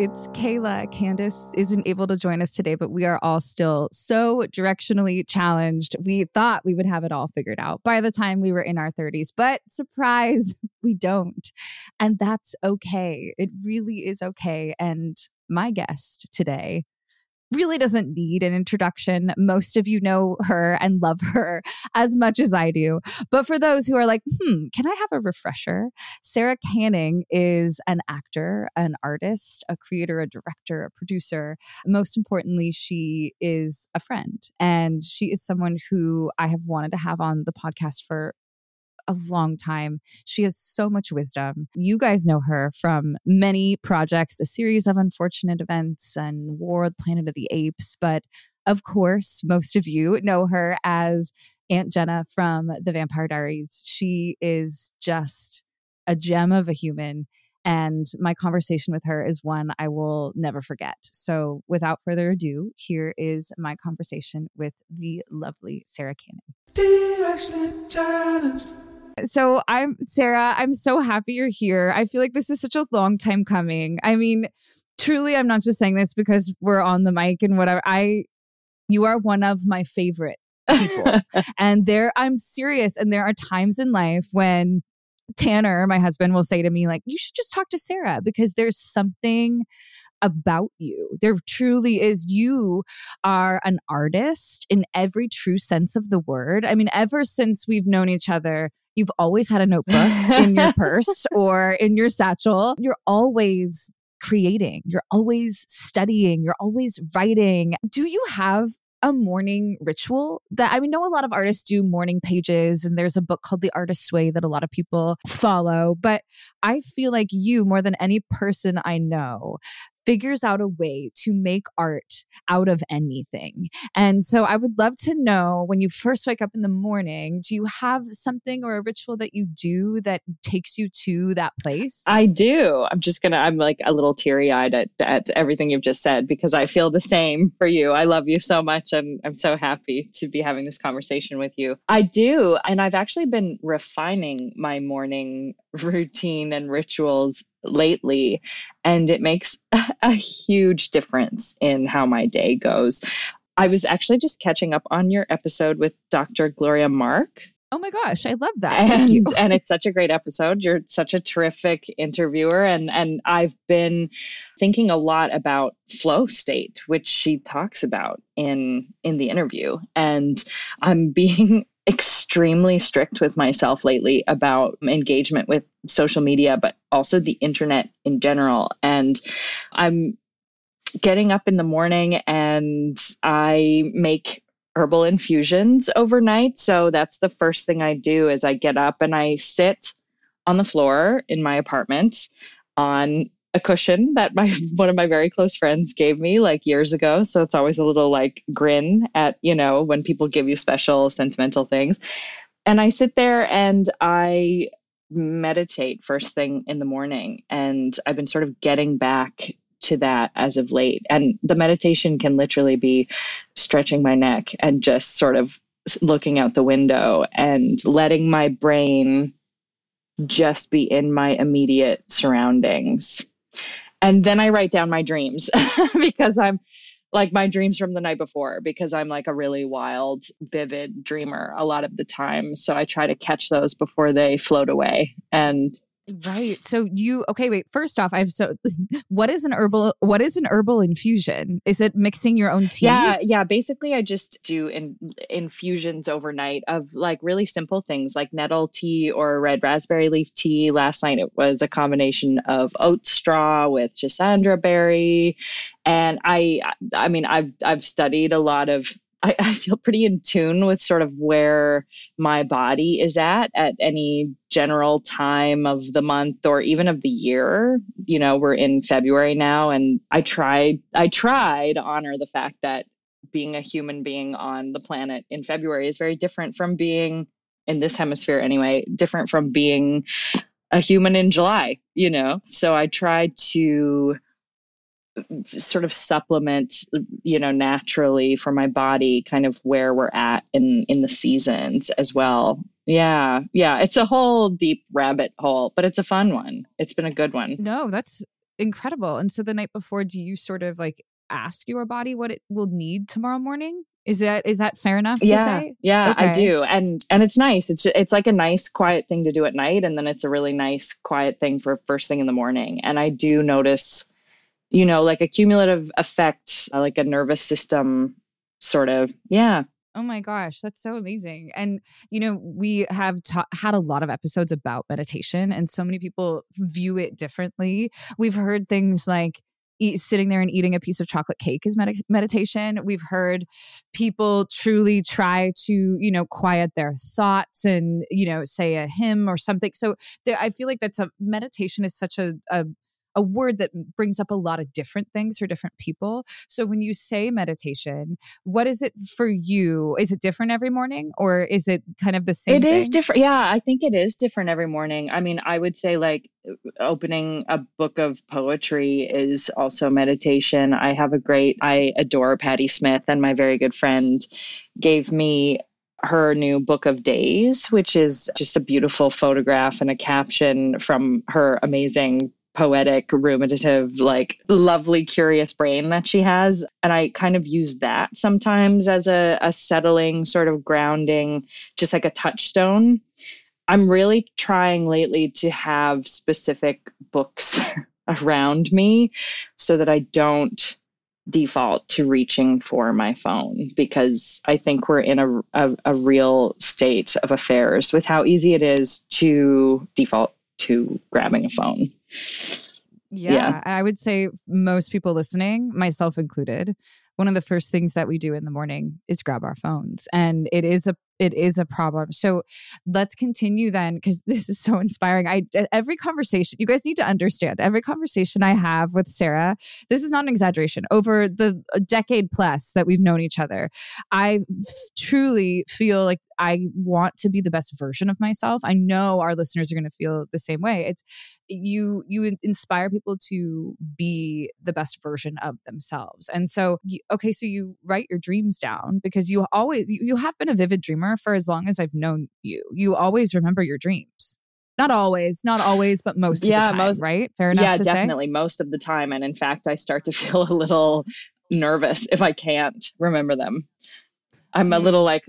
It's Kayla. Candice isn't able to join us today, but we are all still so directionally challenged. We thought we would have it all figured out by the time we were in our 30s, but surprise, we don't. And that's okay. It really is okay. And my guest today really doesn't need an introduction. Most of you know her and love her as much as I do. But for those who are like, hmm, can I have a refresher? Sarah Canning is an actor, an artist, a creator, a director, a producer. Most importantly, she is a friend. And she is someone who I have wanted to have on the podcast for a long time. She has so much wisdom. You guys know her from many projects, a series of unfortunate events and War Planet of the Apes. But of course, most of you know her as Aunt Jenna from The Vampire Diaries. She is just a gem of a human. And my conversation with her is one I will never forget. So, without further ado, here is my conversation with the lovely Sarah Canning. So I'm Sarah. I'm so happy you're here. I feel like this is such a long time coming. I mean, truly, I'm not just saying this because we're on the mic and whatever. I, you are one of my favorite people, and there, I'm serious. And there are times in life when Tanner, my husband, will say to me like, "You should just talk to Sarah because there's something." About you. There truly is. You are an artist in every true sense of the word. I mean, ever since we've known each other, you've always had a notebook in your purse or in your satchel. You're always creating, you're always studying, you're always writing. Do you have a morning ritual that I mean, know a lot of artists do morning pages, and there's a book called The Artist's Way that a lot of people follow. But I feel like you, more than any person I know, figures out a way to make art out of anything. And so I would love to know when you first wake up in the morning, do you have something or a ritual that you do that takes you to that place? I do. I'm just going to, I'm like a little teary eyed at, at everything you've just said because I feel the same for you. I love you so much and I'm so happy to be having this conversation with you. I do. And I've actually been refining my morning routine and rituals lately and it makes a huge difference in how my day goes. I was actually just catching up on your episode with Dr. Gloria Mark. Oh my gosh, I love that. And, and it's such a great episode. You're such a terrific interviewer and and I've been thinking a lot about flow state, which she talks about in in the interview. And I'm being extremely strict with myself lately about engagement with social media, but also the internet in general. And I'm getting up in the morning and I make herbal infusions overnight. So that's the first thing I do is I get up and I sit on the floor in my apartment on a cushion that my one of my very close friends gave me like years ago. So it's always a little like grin at you know when people give you special sentimental things. And i sit there and i meditate first thing in the morning. And i've been sort of getting back to that as of late. And the meditation can literally be stretching my neck and just sort of looking out the window and letting my brain just be in my immediate surroundings and then I write down my dreams because I'm like my dreams from the night before because I'm like a really wild, vivid dreamer a lot of the time. So I try to catch those before they float away. And Right. So you okay, wait. First off, I've so what is an herbal what is an herbal infusion? Is it mixing your own tea? Yeah, yeah. Basically I just do in, infusions overnight of like really simple things like nettle tea or red raspberry leaf tea. Last night it was a combination of oat straw with schisandra berry. And I I mean I've I've studied a lot of I, I, feel pretty in tune with sort of where my body is at at any general time of the month or even of the year. You know, we're in February now, and I tried I try to honor the fact that being a human being on the planet in February is very different from being in this hemisphere anyway, different from being a human in July, you know. So I try to sort of supplement you know naturally for my body kind of where we're at in in the seasons as well yeah yeah it's a whole deep rabbit hole but it's a fun one it's been a good one no that's incredible and so the night before do you sort of like ask your body what it will need tomorrow morning is that is that fair enough yeah, say? Yeah, okay. I do. And and it's nice. It's it's like a nice quiet thing to do at night and then it's a really nice quiet thing for first thing in the morning. And I do notice you know, like a cumulative effect, uh, like a nervous system sort of. Yeah. Oh my gosh, that's so amazing. And, you know, we have ta- had a lot of episodes about meditation, and so many people view it differently. We've heard things like, Eat, sitting there and eating a piece of chocolate cake is med- meditation. We've heard people truly try to, you know, quiet their thoughts and, you know, say a hymn or something. So there, I feel like that's a meditation is such a, a a word that brings up a lot of different things for different people. So when you say meditation, what is it for you? Is it different every morning or is it kind of the same? It thing? is different. Yeah, I think it is different every morning. I mean, I would say like uh, opening a book of poetry is also meditation. I have a great, I adore Patti Smith, and my very good friend gave me her new book of days, which is just a beautiful photograph and a caption from her amazing poetic, ruminative, like lovely, curious brain that she has. And I kind of use that sometimes as a, a settling, sort of grounding, just like a touchstone. I'm really trying lately to have specific books around me so that I don't default to reaching for my phone because I think we're in a, a, a, real state of affairs with how easy it is to default to grabbing a phone. Yeah, yeah, I would say most people listening, myself included, one of the first things that we do in the morning is grab our phones. And it is a it is a problem. So let's continue then because this is so inspiring. I every conversation you guys need to understand every conversation I have with Sarah, this is not an exaggeration. Over the decade plus that we've known each other, I f- truly feel like I want to be the best version of myself. I know our listeners are going to feel the same way. It's you you inspire people to be the best version of themselves. And so you, okay, so you write your dreams down because you always you, you have been a vivid dreamer for as long as I've known you. You always remember your dreams. Not always, not always, but most yeah, time, most, right? Fair enough. Yeah, definitely, say? most of the time. And in fact, I start to feel a little nervous if I can't remember them. I'm a mm. little like,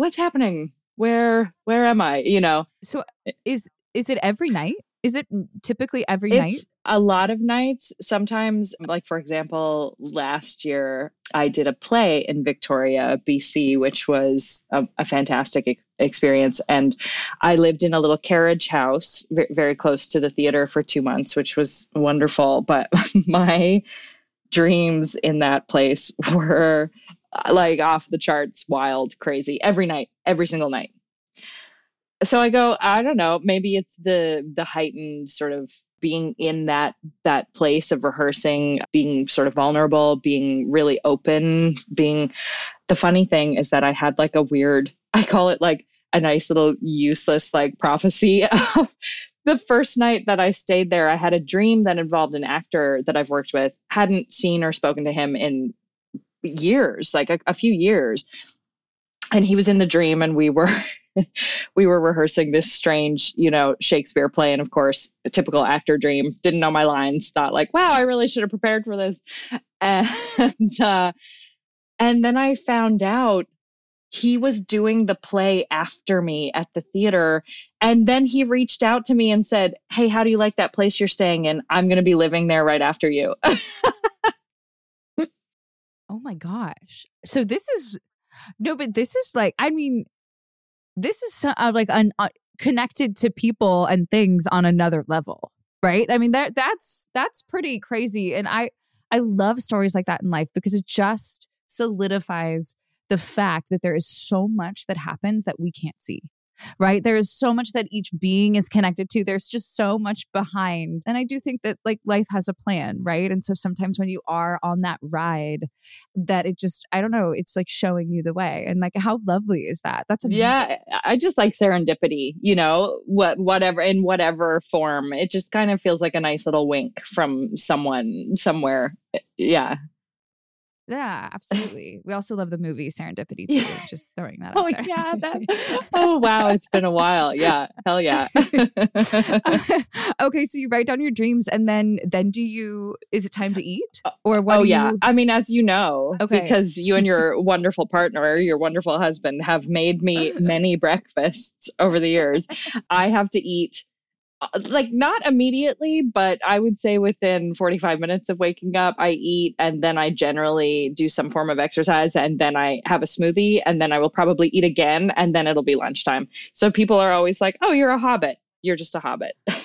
what's happening? Where where am I? You know. So uh, eh is is it every night? Is it typically every it's night? A lot of nights. Sometimes, like for example, last year I did a play in Victoria, BC, which was a, a fantastic ex- experience. And I lived in a little carriage house v- very close to the theater for two months, which was wonderful. But my dreams in that place were Uh, like off the charts, wild, crazy every night, every single night. So I go, I don't know, maybe it's the the heightened sort of being in that that place of rehearsing, being sort of vulnerable, being really open, being the funny thing is that I had like a weird, I call it like a nice little useless like prophecy the first night that I stayed there, I had a dream that involved an actor that I've worked with, hadn't seen or spoken to him in years, like a, a few years. And he was in the dream, and we were we were rehearsing this strange, you know, Shakespeare play. And of course, a typical actor dream, didn't know my lines, thought like, wow, I really should have prepared for this. And, uh, and then I found out he was doing the play after me at the theater. And then he reached out to me and said, Hey, how do you like that place you're staying in? I'm going to be living there right after you. oh my gosh. So this is no, but this is like, I mean, this is uh, like uh, connected to people and things on another level, right? I mean that that's that's pretty crazy, and I I love stories like that in life because it just solidifies the fact that there is so much that happens that we can't see right? There is so much that each being is connected to. There's just so much behind. And I do think that like life has a plan, right? And so sometimes when you are on that ride, that it just, I don't know, it's like showing you the way. And like, how lovely is that? That's amazing. Yeah. I just like serendipity, you know, what, whatever, in whatever form. It just kind of feels like a nice little wink from someone somewhere. Yeah. Yeah, absolutely. We also love the movie Serendipity too. Yeah. Just throwing that. Oh yeah, that. oh wow, it's been a while. Yeah, hell yeah. okay, so you write down your dreams, and then then do you? Is it time to eat, or what? Oh yeah. You... I mean, as you know, okay. because you and your wonderful partner, your wonderful husband, have made me many breakfasts over the years. I have to eat uh, Uh, like not immediately, but I would say within 45 minutes of waking up, I eat and then I generally do some form of exercise and then I have a smoothie and then I will probably eat again and then it'll be lunchtime. So people are always like, oh, you're a hobbit. You're just a hobbit.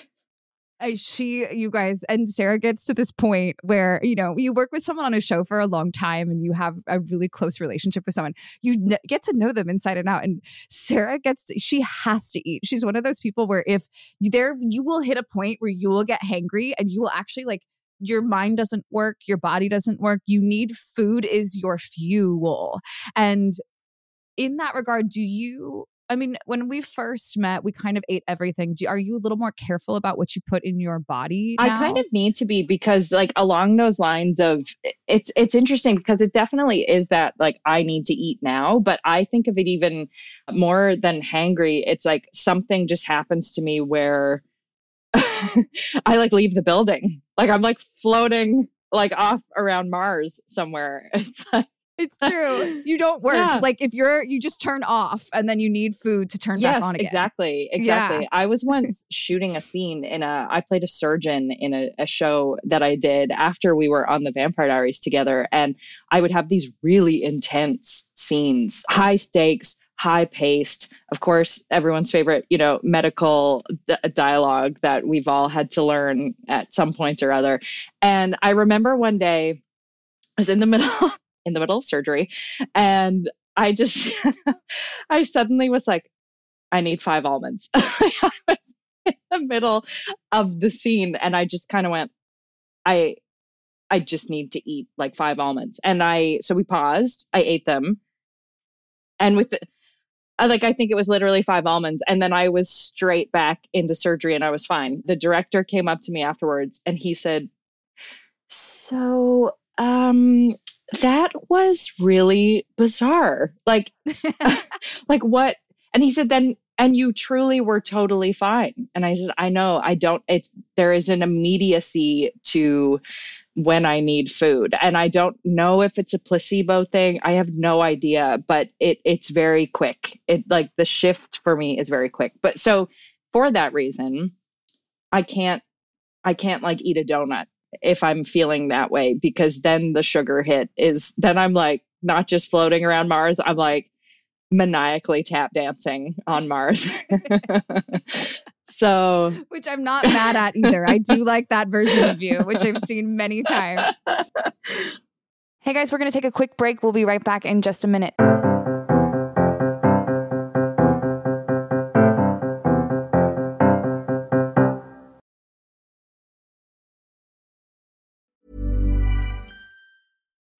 she you guys and sarah gets to this point where you know you work with someone on a show for a long time and you have a really close relationship with someone you n- get to know them inside and out and sarah gets to, she has to eat. She's one of those people where if there you will hit a point where you will get hangry and you will actually like your mind doesn't work your body doesn't work you need food is your fuel. And in that regard do you I mean, when we first met, we kind of ate everything. Do, are you a little more careful about what you put in your body? Now? I kind of need to be because, like, along those lines of it's it's interesting because it definitely is that like I need to eat now, but I think of it even more than hangry. It's like something just happens to me where I like leave the building, like I'm like floating like off around Mars somewhere. It's like it's true. You don't work. Yeah. Like if you're you just turn off and then you need food to turn yes, back on again. Exactly. Exactly. Yeah. I was once shooting a scene in a I played a surgeon in a, a show that I did after we were on the Vampire Diaries together. And I would have these really intense scenes, high stakes, high paced. Of course, everyone's favorite, you know, medical d- uh, dialogue that we've all had to learn at some point or other. And I remember one day I was in the middle in the middle of surgery and I just, I suddenly was like, I need five almonds. I was in the middle of the scene and I just kind of went, I, I just need to eat like five almonds. And I, so we paused, I ate them. And with the, like I think it was literally five almonds. And then I was straight back into surgery and I was fine. The director came up to me afterwards and he said, So um that was really bizarre. Like like what and he said then and you truly were totally fine. And I said, I know, I don't it's there is an immediacy to when I need food. And I don't know if it's a placebo thing. I have no idea, but it it's very quick. It like the shift for me is very quick. But so for that reason, I can't I can't like eat a donut if I'm feeling that way because then the sugar hit is then I'm like not just floating around Mars, I'm like maniacally tap dancing on Mars. So, which I'm not mad at either. I do like that version of you, which I've seen many times. Hey guys, we're going to take a quick break. We'll be right back in just a minute.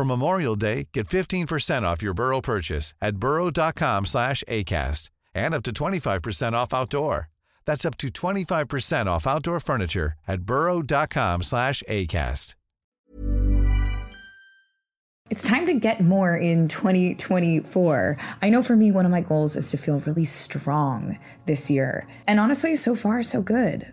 For Memorial Day, get 15% off your Burrow purchase at burrow.com slash ACAST and up to 25% off outdoor. That's up to 25% off outdoor furniture at burrow.com slash ACAST. It's time to get more in 2024. I know for me, one of my goals is to feel really strong this year. And honestly, so far, so good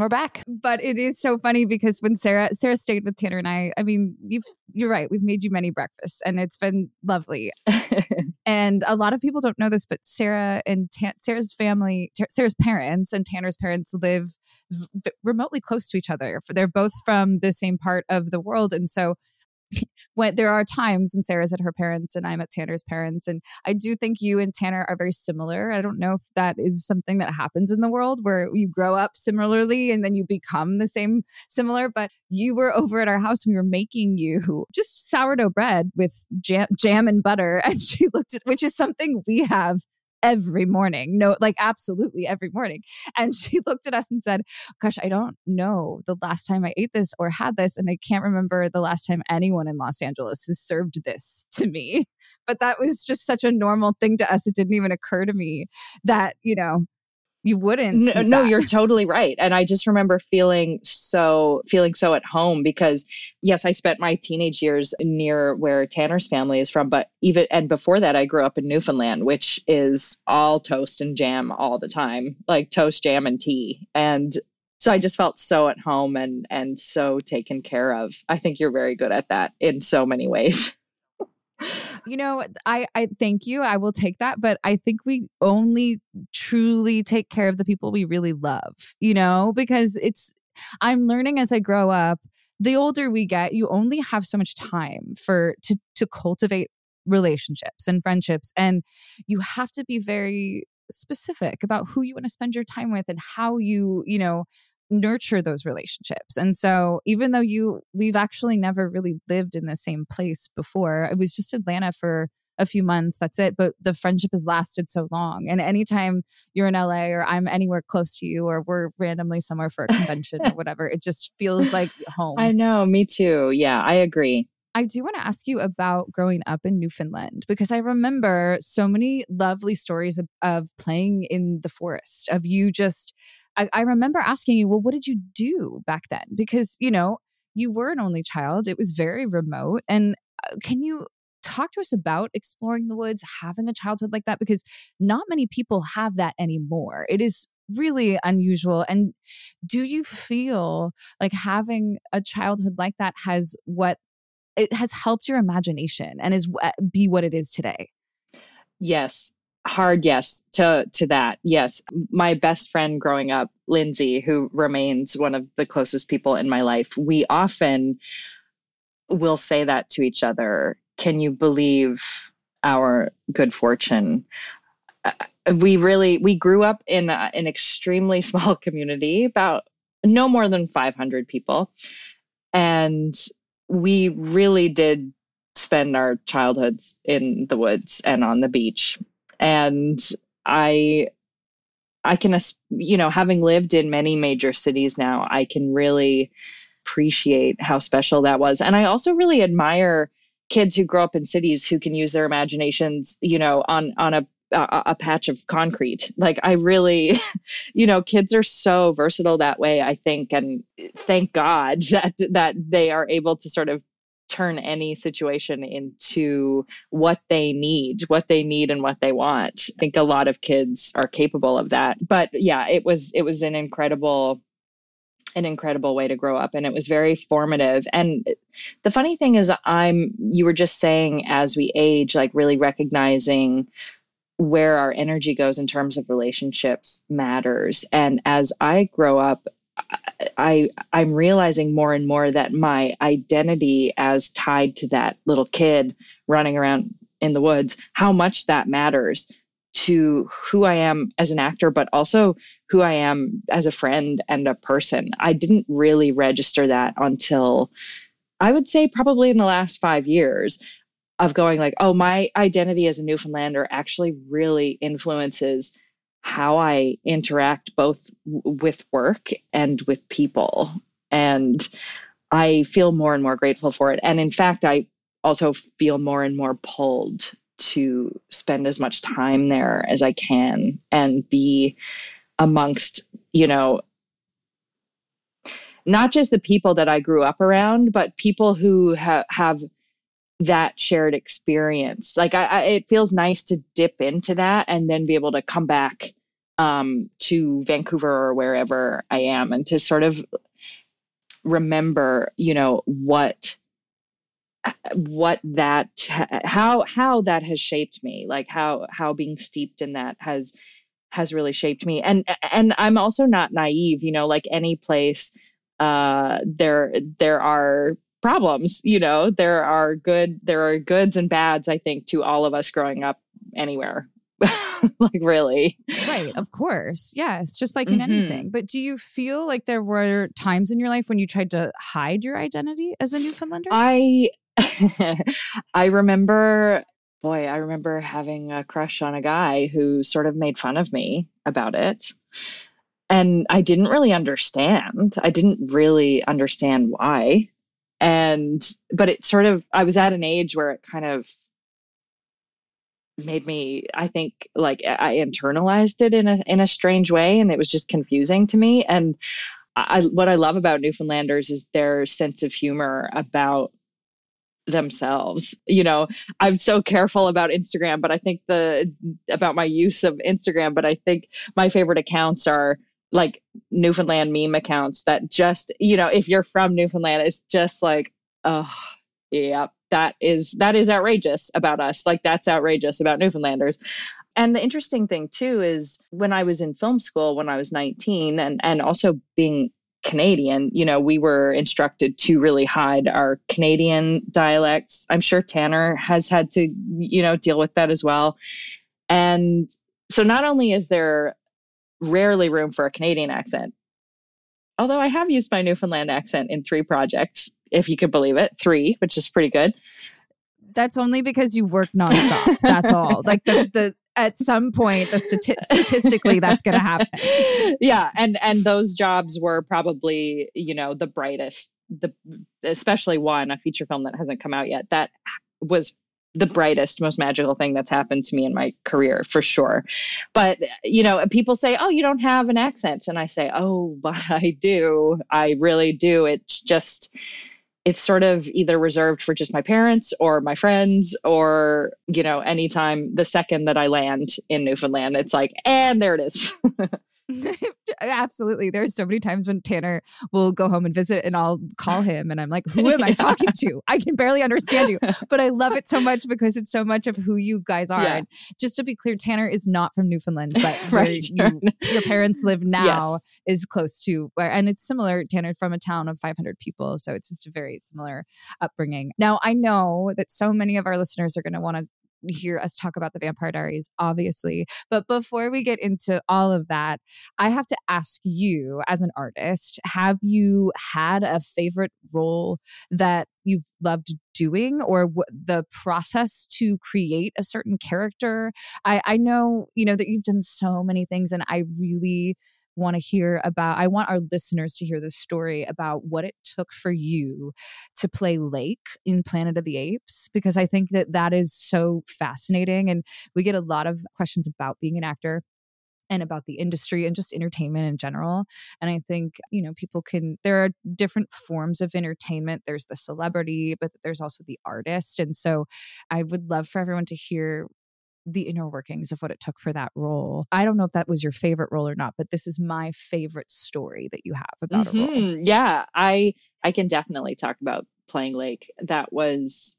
And we're back. But it is so funny because when Sarah Sarah stayed with Tanner and I, I mean, you've you're right. We've made you many breakfasts, and it's been lovely. and a lot of people don't know this, but Sarah and Tan- Sarah's family, Sarah's parents and Tanner's parents live v- remotely close to each other. They're both from the same part of the world, and so when there are times when Sarah's at her parents and I'm at Tanner's parents. And I do think you and Tanner are very similar. I don't know if that is something that happens in the world where you grow up similarly and then you become the same similar. But you were over at our house and we were making you just sourdough bread with jam, jam and butter. And she looked at, which is something we have every morning. No, like absolutely every morning. And she looked at us and said, Gosh, I don't know the last time I ate this or had this. And I can't remember the last time anyone in Los Angeles has served this to me. But that was just such a normal thing to us. It didn't even occur to me that, you know, you wouldn't no, no, you're totally right. And i just remember feeling so feeling so at home because yes i spent my teenage years near where tanner's family is from but even and before that i grew up in newfoundland which is all toast and jam all the time like toast jam and tea. And so i just felt so at home and and so taken care of. I think you're very good at that in so many ways you know, I I thank you. I will take that, but I think we only truly take care of the people we really love, you know, because it's I'm learning as I grow up, the older we get, you only have so much time for to to cultivate relationships and friendships and you have to be very specific about who you want to spend your time with and how you, you know, nurture those relationships. And so even though you we've actually never really lived in the same place before. It was just Atlanta for a few months, that's it, but the friendship has lasted so long. And anytime you're in LA or I'm anywhere close to you or we're randomly somewhere for a convention or whatever, it just feels like home. I know, me too. Yeah, I agree. I do want to ask you about growing up in Newfoundland because I remember so many lovely stories of, of playing in the forest, of you just I, I remember asking you, well, what did you do back then? Because, you know, you were an only child, it was very remote. And uh, can you talk to us about exploring the woods, having a childhood like that? Because not many people have that anymore. It is really unusual. And do you feel like having a childhood like that has what it has helped your imagination and is be what it is today? Yes, hard yes to to that. Yes my best friend growing up lindsay who remains one of the closest people in my life we often will say that to each other can you believe our good fortune? Uh, we really we grew up in a, an extremely small community about no more than 500 people. And we really did spend our childhoods in the woods and on the beach and i i can you know having lived in many major cities now i can really appreciate how special that was. And i also really admire kids who grow up in cities who can use their imaginations you know on on a a, a patch of concrete. Like i really you know kids are so versatile that way i think. And thank god that that they are able to sort of turn any situation into what they need, what they need and what they want. I think a lot of kids are capable of that. But yeah, it was it was an incredible an incredible way to grow up and it was very formative and the funny thing is i'm you were just saying as we age like really recognizing where our energy goes in terms of relationships matters and as i grow up I I'm realizing more and more that my identity as tied to that little kid running around in the woods, how much that matters to who I am as an actor, but also who I am as a friend and a person. I didn't really register that until I would say probably in the last five years of going like, oh, my identity as a Newfoundlander actually really influences how I interact both with work and with people. And I feel more and more grateful for it. And in fact, I also feel more and more pulled to spend as much time there as I can and be amongst, you know, not just the people that I grew up around, but people who ha- have that shared experience. Like I, I, it feels nice to dip into that and then be able to come back um, to Vancouver or wherever I am and to sort of remember, you know, what what that how how that has shaped me like how how being steeped in that has has really shaped me and and i'm also not naive you know like any place uh there there are problems you know there are good there are goods and bads i think to all of us growing up anywhere like really right of course yes just like in mm-hmm. anything but do you feel like there were times in your life when you tried to hide your identity as a newfoundlander i I remember, boy, I remember having a crush on a guy who sort of made fun of me about it. And I didn't really understand. I didn't really understand why. And, but it sort of, I was at an age where it kind of made me i think like i internalized it in a in a strange way and it was just confusing to me and I, what I love about Newfoundlanders is their sense of humor about themselves. You know, I'm so careful about Instagram, but I think the about my use of Instagram, but I think my favorite accounts are like Newfoundland meme accounts that just, you know, if you're from Newfoundland, it's just like, oh, yeah, that is that is outrageous about us. Like that's outrageous about Newfoundlanders. And the interesting thing too is when I was in film school when I was 19 and and also being Canadian, you know, we were instructed to really hide our Canadian dialects. I'm sure Tanner has had to, you know, deal with that as well. And so not only is there rarely room for a Canadian accent, although I have used my Newfoundland accent in three projects, if you could believe it, three, which is pretty good. That's only because you work nonstop. That's all. Like the the at some point the stati- statistically that's going to happen yeah and and those jobs were probably you know the brightest the especially one a feature film that hasn't come out yet that was the brightest most magical thing that's happened to me in my career for sure. But you know people say oh you don't have an accent. And i say oh but i do. I really do. It's just it's sort of either reserved for just my parents or my friends or you know anytime the second that i land in newfoundland it's like and there it is Absolutely. There's so many times when Tanner will go home and visit and I'll call him and I'm like, who am I talking to? I can barely understand you. But I love it so much because it's so much of who you guys are. Yeah. And just to be clear, Tanner is not from Newfoundland, but where you, your parents live now yes. is close to where, and it's similar, Tanner, from a town of 500 people. So it's just a very similar upbringing. Now, I know that so many of our listeners are going to want to hear us talk about the Vampire Diaries, obviously. But before we get into all of that, I have to ask you, as an artist, have you had a favorite role that you've loved doing or w- the process to create a certain character? I, I know, you know, that you've done so many things, and I really want to hear about, I want our listeners to hear the story about what it took for you to play Lake in Planet of the Apes, because I think that that is so fascinating. And we get a lot of questions about being an actor and about the industry and just entertainment in general. And I think, you know, people can, there are different forms of entertainment. There's the celebrity, but there's also the artist. And so I would love for everyone to hear the inner workings of what it took for that role. I don't know if that was your favorite role or not, but this is my favorite story that you have about mm-hmm. a role. Mm-hmm. Yeah, I I can definitely talk about playing Lake. That was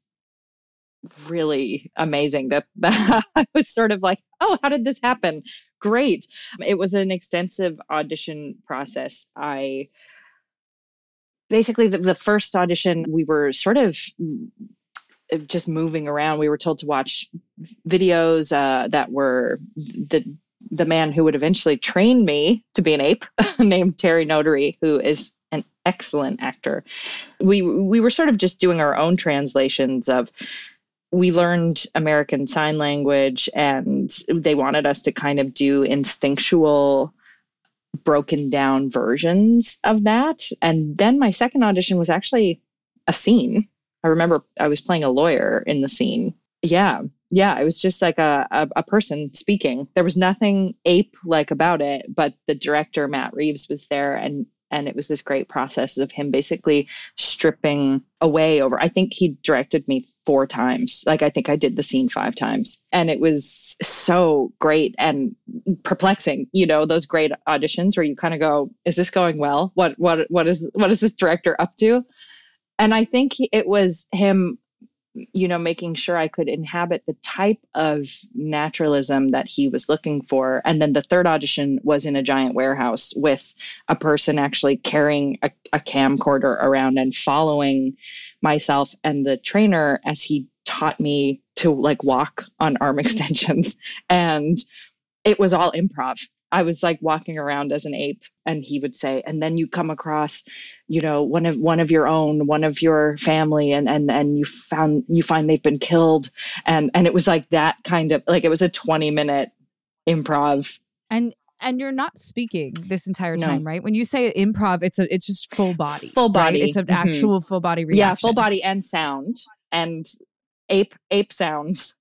really amazing that, that I was sort of like, "Oh, how did this happen?" Great. It was an extensive audition process. I basically the, the first audition we were sort of just moving around. We were told to watch videos uh, that were the the man who would eventually train me to be an ape, named Terry Notary, who is an excellent actor. We we were sort of just doing our own translations of we learned American Sign Language and they wanted us to kind of do instinctual broken down versions of that. And then my second audition was actually a scene. I remember I was playing a lawyer in the scene. Yeah. Yeah. It was just like a, a, a person speaking. There was nothing ape like about it, but the director, Matt Reeves, was there and and it was this great process of him basically stripping away over i think he directed me four times like i think i did the scene five times and it was so great and perplexing you know those great auditions where you kind of go is this going well what what what is what is this director up to and i think it was him you know, making sure I could inhabit the type of naturalism that he was looking for. And then the third audition was in a giant warehouse with a person actually carrying a, a camcorder around and following myself and the trainer as he taught me to like walk on arm extensions. And it was all improv. I was like walking around as an ape and he would say and then you come across you know one of one of your own one of your family and and and you found you find they've been killed and and it was like that kind of like it was a 20 minute improv and and you're not speaking this entire time, no. right? When you say improv, it's a it's just full body, full body. Right? It's an mm-hmm. actual full body reaction. Yeah, full body and sound and ape ape sounds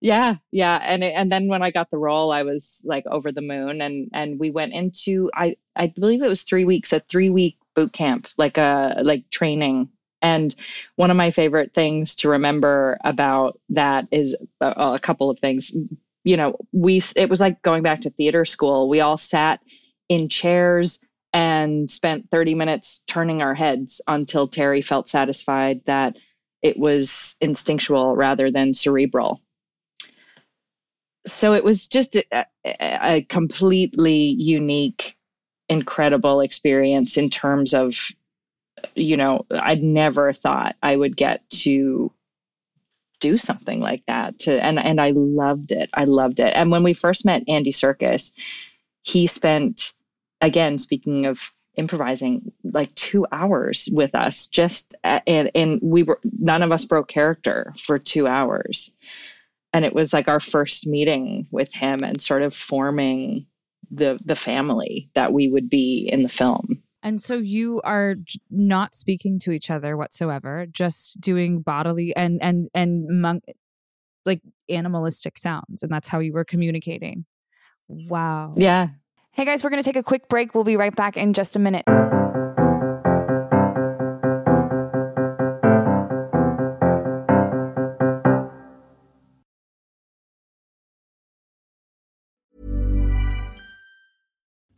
yeah yeah and it, and then when i got the role i was like over the moon and and we went into i i believe it was three weeks a three week boot camp like a like training and one of my favorite things to remember about that is a, a couple of things you know we it was like going back to theater school we all sat in chairs and spent 30 minutes turning our heads until terry felt satisfied that it was instinctual rather than cerebral. So it was just a, a completely unique, incredible experience in terms of, you know, I'd never thought I would get to do something like that to and and I loved it. I loved it. And when we first met Andy Serkis, he spent again speaking of improvising like two hours with us just and and we were none of us broke character for two hours and it was like our first meeting with him and sort of forming the the family that we would be in the film. And so you are not speaking to each other whatsoever just doing bodily and and and monk like animalistic sounds. And that's how you were communicating. Wow. Yeah. Hey guys, we're going to take a quick break. We'll be right back in just a minute.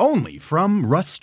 Only from Rust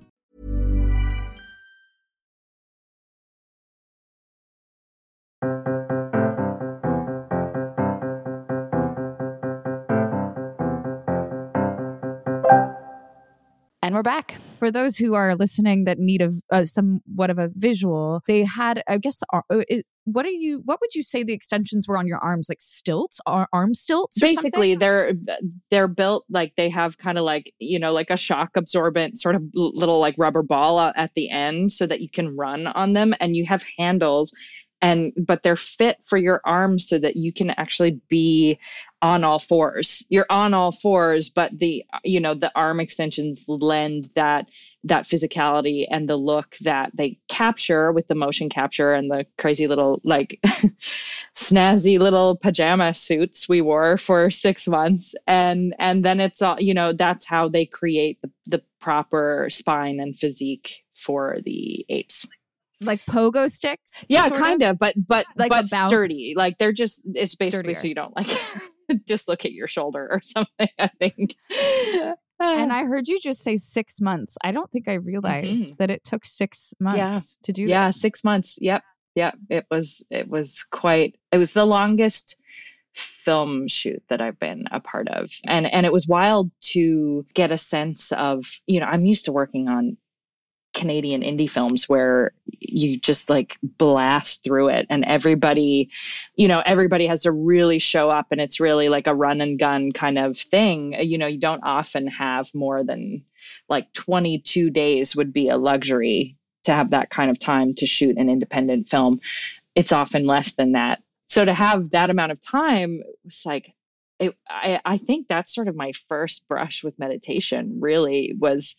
And we're back. For those who are listening that need a uh, somewhat of a visual, they had, I guess, uh, it, what are you? What would you say the extensions were on your arms? Like stilts, or arm stilts? Basically, something? they're they're built like they have kind of like you know like a shock absorbent sort of little like rubber ball at the end, so that you can run on them, and you have handles and but they're fit for your arms so that you can actually be on all fours you're on all fours but the you know the arm extensions lend that that physicality and the look that they capture with the motion capture and the crazy little like snazzy little pajama suits we wore for 6 months and and then it's all you know that's how they create the, the proper spine and physique for the apes like pogo sticks yeah kind of? of? but but like but sturdy like they're just it's basically Sturdier. so you don't like dislocate your shoulder or something i think and i heard you just say six months i don't think i realized mm-hmm. that it took six months yeah. to do yeah this. six months yep yep it was it was quite it was the longest film shoot that I've been a part of. And and it was wild to get a sense of, you know, I'm used to working on Canadian indie films where you just like blast through it and everybody, you know, everybody has to really show up and it's really like a run and gun kind of thing. You know, you don't often have more than like 22 days would be a luxury to have that kind of time to shoot an independent film. It's often less than that. So to have that amount of time was like, it, I, I think that's sort of my first brush with meditation really was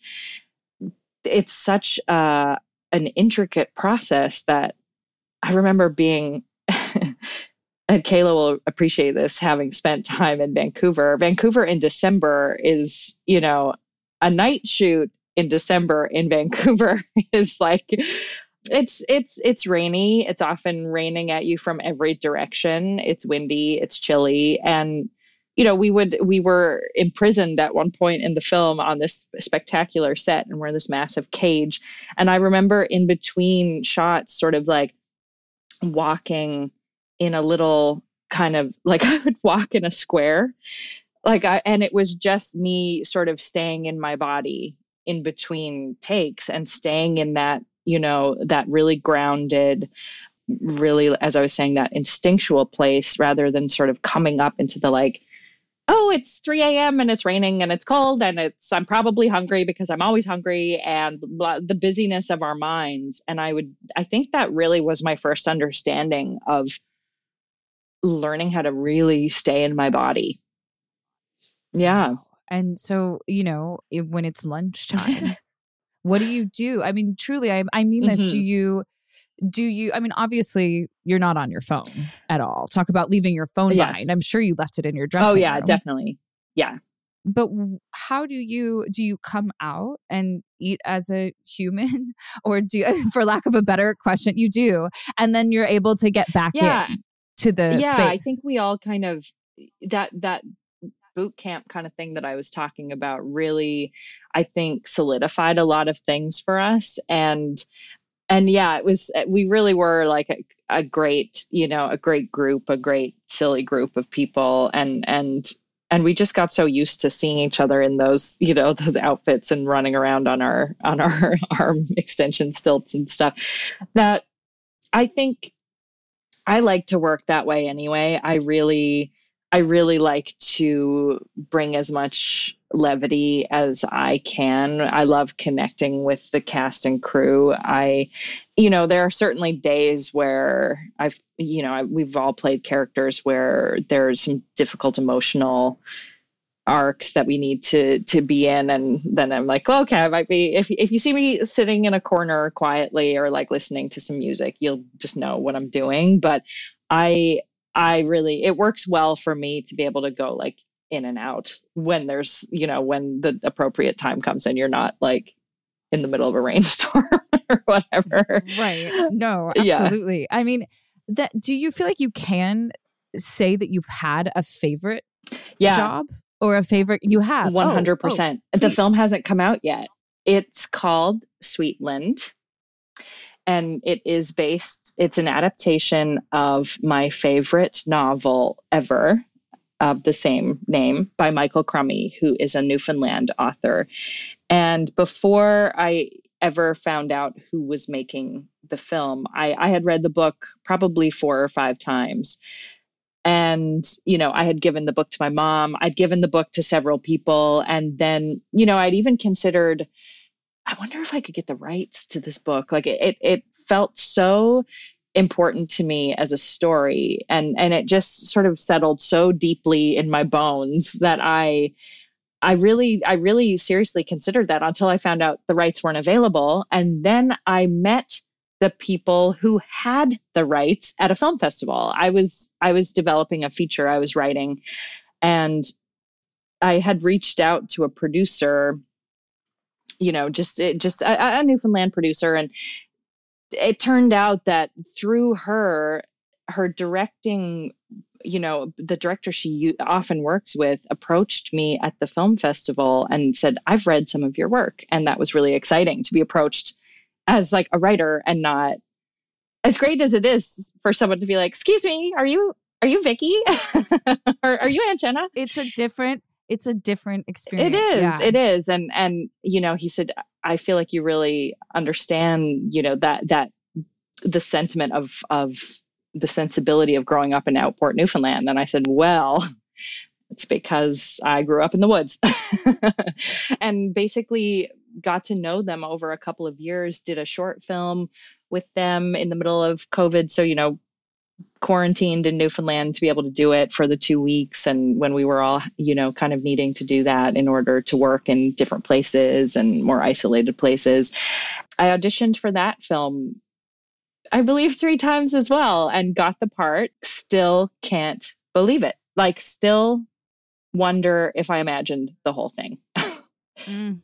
it's such uh, an intricate process that I remember being. and Kayla will appreciate this having spent time in Vancouver. Vancouver in December is, you know, a night shoot in December in Vancouver is like it's it's it's rainy. It's often raining at you from every direction. It's windy, it's chilly and you know, we would we were imprisoned at one point in the film on this spectacular set, and we're in this massive cage. And I remember in between shots, sort of like walking in a little kind of like I would walk in a square, like I, and it was just me sort of staying in my body in between takes and staying in that you know that really grounded really as i was saying that instinctual place rather than sort of coming up into the like oh, it's 3 a.m. and it's raining and it's cold and it's I'm probably hungry because I'm always hungry and blah, the busyness of our minds. And I would I think that really was my first understanding of learning how to really stay in my body. Yeah. And so, you know, it, when it's lunchtime, what do you do? I mean, truly, I, I mean this. Mm-hmm. Do you do you i mean obviously you're not on your phone at all talk about leaving your phone yes. behind i'm sure you left it in your oh, dressing oh yeah room. definitely yeah but how do you do you come out and eat as a human or do you, for lack of a better question you do and then you're able to get back yeah. in to the yeah space. i think we all kind of that that boot camp kind of thing that i was talking about really i think solidified a lot of things for us and and yeah, it was, uh, we really were like a, a great, you know, a great group, a great silly group of people. And, and, and we just got so used to seeing each other in those, you know, those outfits and running around on our, on our arm extension stilts and stuff that I think I like to work that way anyway. I really, I really like to bring as much levity as I can. I love connecting with the cast and crew. I, you know, there are certainly days where I've, you know, I, we've all played characters where there's some difficult emotional arcs that we need to to be in and then i'm like well, okay i might be if, if you see me sitting in a corner quietly or like listening to some music you'll just know what i'm doing but i I really it works well for me to be able to go like in and out when there's you know when the appropriate time comes and you're not like in the middle of a rainstorm or whatever. Right. No, absolutely. Yeah. I mean, that do you feel like you can say that you've had a favorite yeah. job or a favorite you have? 100%. Oh, oh, the film hasn't come out yet. It's called Sweetland and it is based it's an adaptation of my favorite novel ever of the same name by Michael Crummey, who is a Newfoundland author. And before I ever found out who was making the film, I, I had read the book probably four or five times. And, you know, I had given the book to my mom, I'd given the book to several people. And then, you know, I'd even considered, I wonder if I could get the rights to this book. Like it, it, it felt so important to me as a story. And and it just sort of settled so deeply in my bones that i i really i really seriously considered that until i found out the rights weren't available. And then i met the people who had the rights at a film festival. I was i was developing a feature i was writing and i had reached out to a producer you know just just a, a newfoundland producer and it turned out that through her her directing you know the director she often works with approached me at the film festival and said i've read some of your work and that was really exciting to be approached as like a writer and not as great as it is for someone to be like excuse me are you are you vicky? Or are you aunt jenna? It's a different it's a different experience it is yeah. it is and and you know he said I feel like you really understand, you know, that that the sentiment of of the sensibility of growing up in Outport, Newfoundland. And I said, well, it's because I grew up in the woods. and basically got to know them over a couple of years, did a short film with them in the middle of COVID. So, you know, quarantined in Newfoundland to be able to do it for the two weeks. And when we were all, you know, kind of needing to do that in order to work in different places and more isolated places, I auditioned for that film, I believe, three times as well and got the part. Still can't believe it. Like, still wonder if I imagined the whole thing. mm.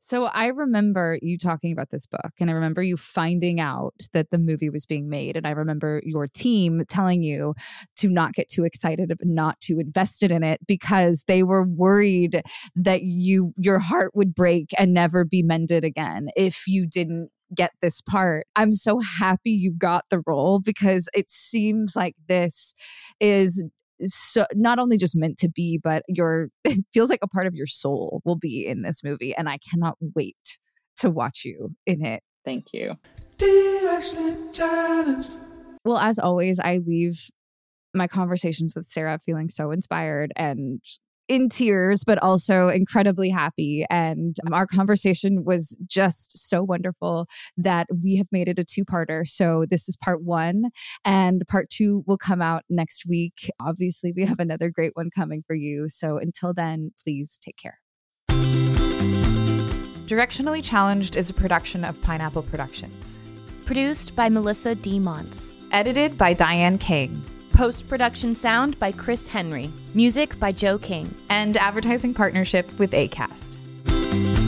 So I remember you talking about this book, and I remember you finding out that the movie was being made. And I remember your team telling you to not get too excited, not too invested in it because they were worried that you your heart would break and never be mended again if you didn't get this part. I'm so happy you got the role because it seems like this is so not only just meant to be, but your it feels like a part of your soul will be in this movie, and I cannot wait to watch you in it. Thank you. Well, as always, I leave my conversations with Sarah feeling so inspired and in tears, but also incredibly happy. And um, our conversation was just so wonderful that we have made it a two parter. So this is part one, and part two will come out next week. Obviously, we have another great one coming for you. So until then, please take care. Directionally Challenged is a production of Pineapple Productions. Produced by Melissa D. Monts. Edited by Diane King. Post production sound by Chris Henry. Music by Joe King. And advertising partnership with ACAST.